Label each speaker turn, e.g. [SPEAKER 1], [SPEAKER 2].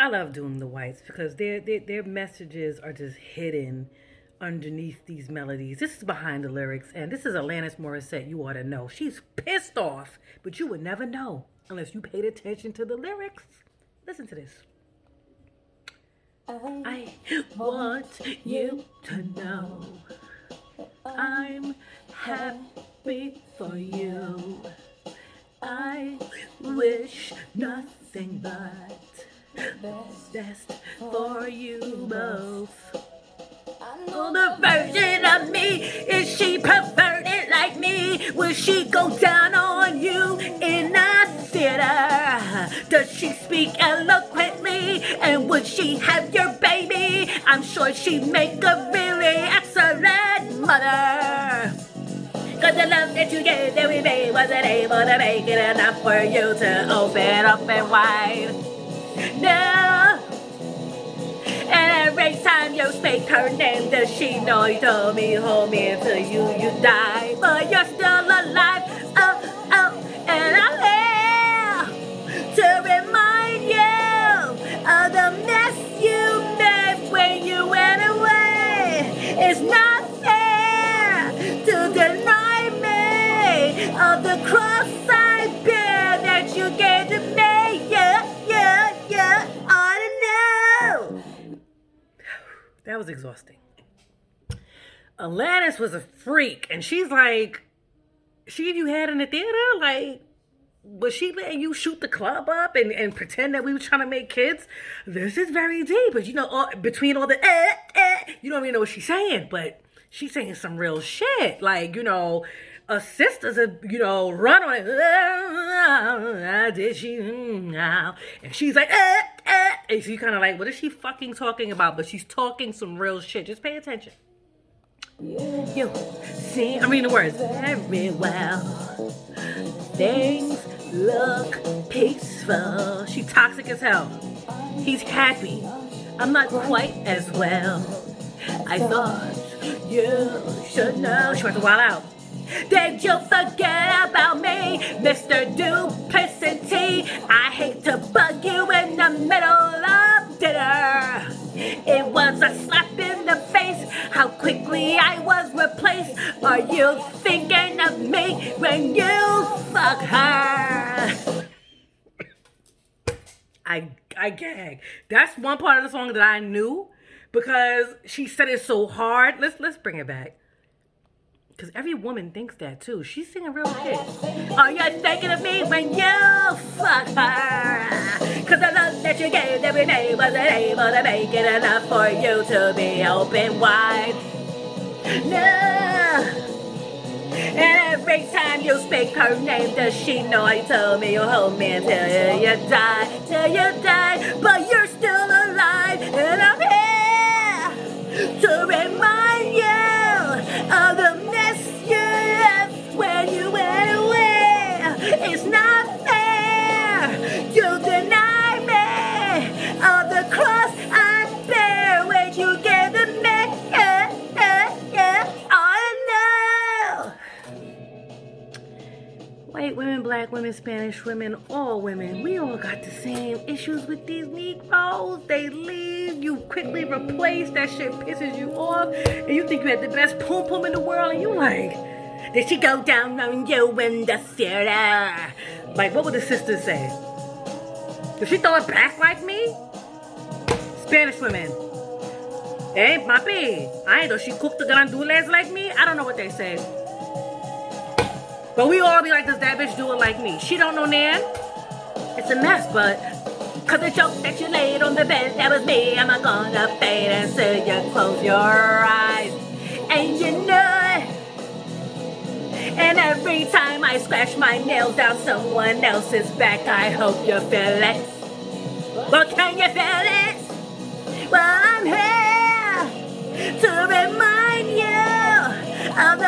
[SPEAKER 1] I love doing the whites because their, their their messages are just hidden underneath these melodies. This is behind the lyrics, and this is Alanis Morissette. You ought to know. She's pissed off, but you would never know unless you paid attention to the lyrics. Listen to this. I want you to know I'm happy for you. I wish nothing but best best for you both. Oh, the version of me is she perverted like me? Will she go down on you in a theater? Does she speak eloquently? And would she have your baby? I'm sure she'd make a really excellent mother. Cause the love that you gave that we made wasn't able to make it enough for you to open up and wide. No. And every time you speak her name, does she know you told me, me until you, you die. But you're still That was exhausting. Alanis was a freak, and she's like, she you had in the theater, like, was she letting you shoot the club up and, and pretend that we were trying to make kids? This is very deep, but you know, all, between all the eh, eh, you don't even know what she's saying, but she's saying some real shit. Like, you know, a sister's a you know run on it. Did she now? And she's like, eh. And she kind of like, what is she fucking talking about? But she's talking some real shit. Just pay attention. You see, I'm reading the words very well. Things look peaceful. She toxic as hell. He's happy. I'm not quite as well. I thought you should know. She went to wild out. Did you forget about me, Mr. Duplicity? I hate to bug you in the middle of dinner. It was a slap in the face, how quickly I was replaced. Are you thinking of me when you fuck her? I I gag. That's one part of the song that I knew because she said it so hard. Let's let's bring it back. Cause every woman thinks that too. She's singing real shit. Are you thinking of me when you fuck her? Cause the love that you gave every day wasn't able to make it enough for you to be open wide. No. And every time you speak her name, does she know you told me you'll hold me until you die, till you die, but you're White women, black women, Spanish women, all women, we all got the same issues with these Negroes. They leave, you quickly replace, that shit pisses you off, and you think you had the best pom pom in the world, and you like, did she go down on you in the theater? Like, what would the sisters say? Did she throw it back like me? Spanish women. Hey, papi, I ain't know she cooked the grandules like me. I don't know what they say. But we all be like, does that bitch do it like me? She don't know Nan. It's a mess, but Cause the joke that you laid on the bed, that was me. I'm not gonna fade and so you close your eyes. And you know it. And every time I scratch my nails down someone else's back, I hope you feel it. Well, can you feel it? Well, I'm here to remind you of the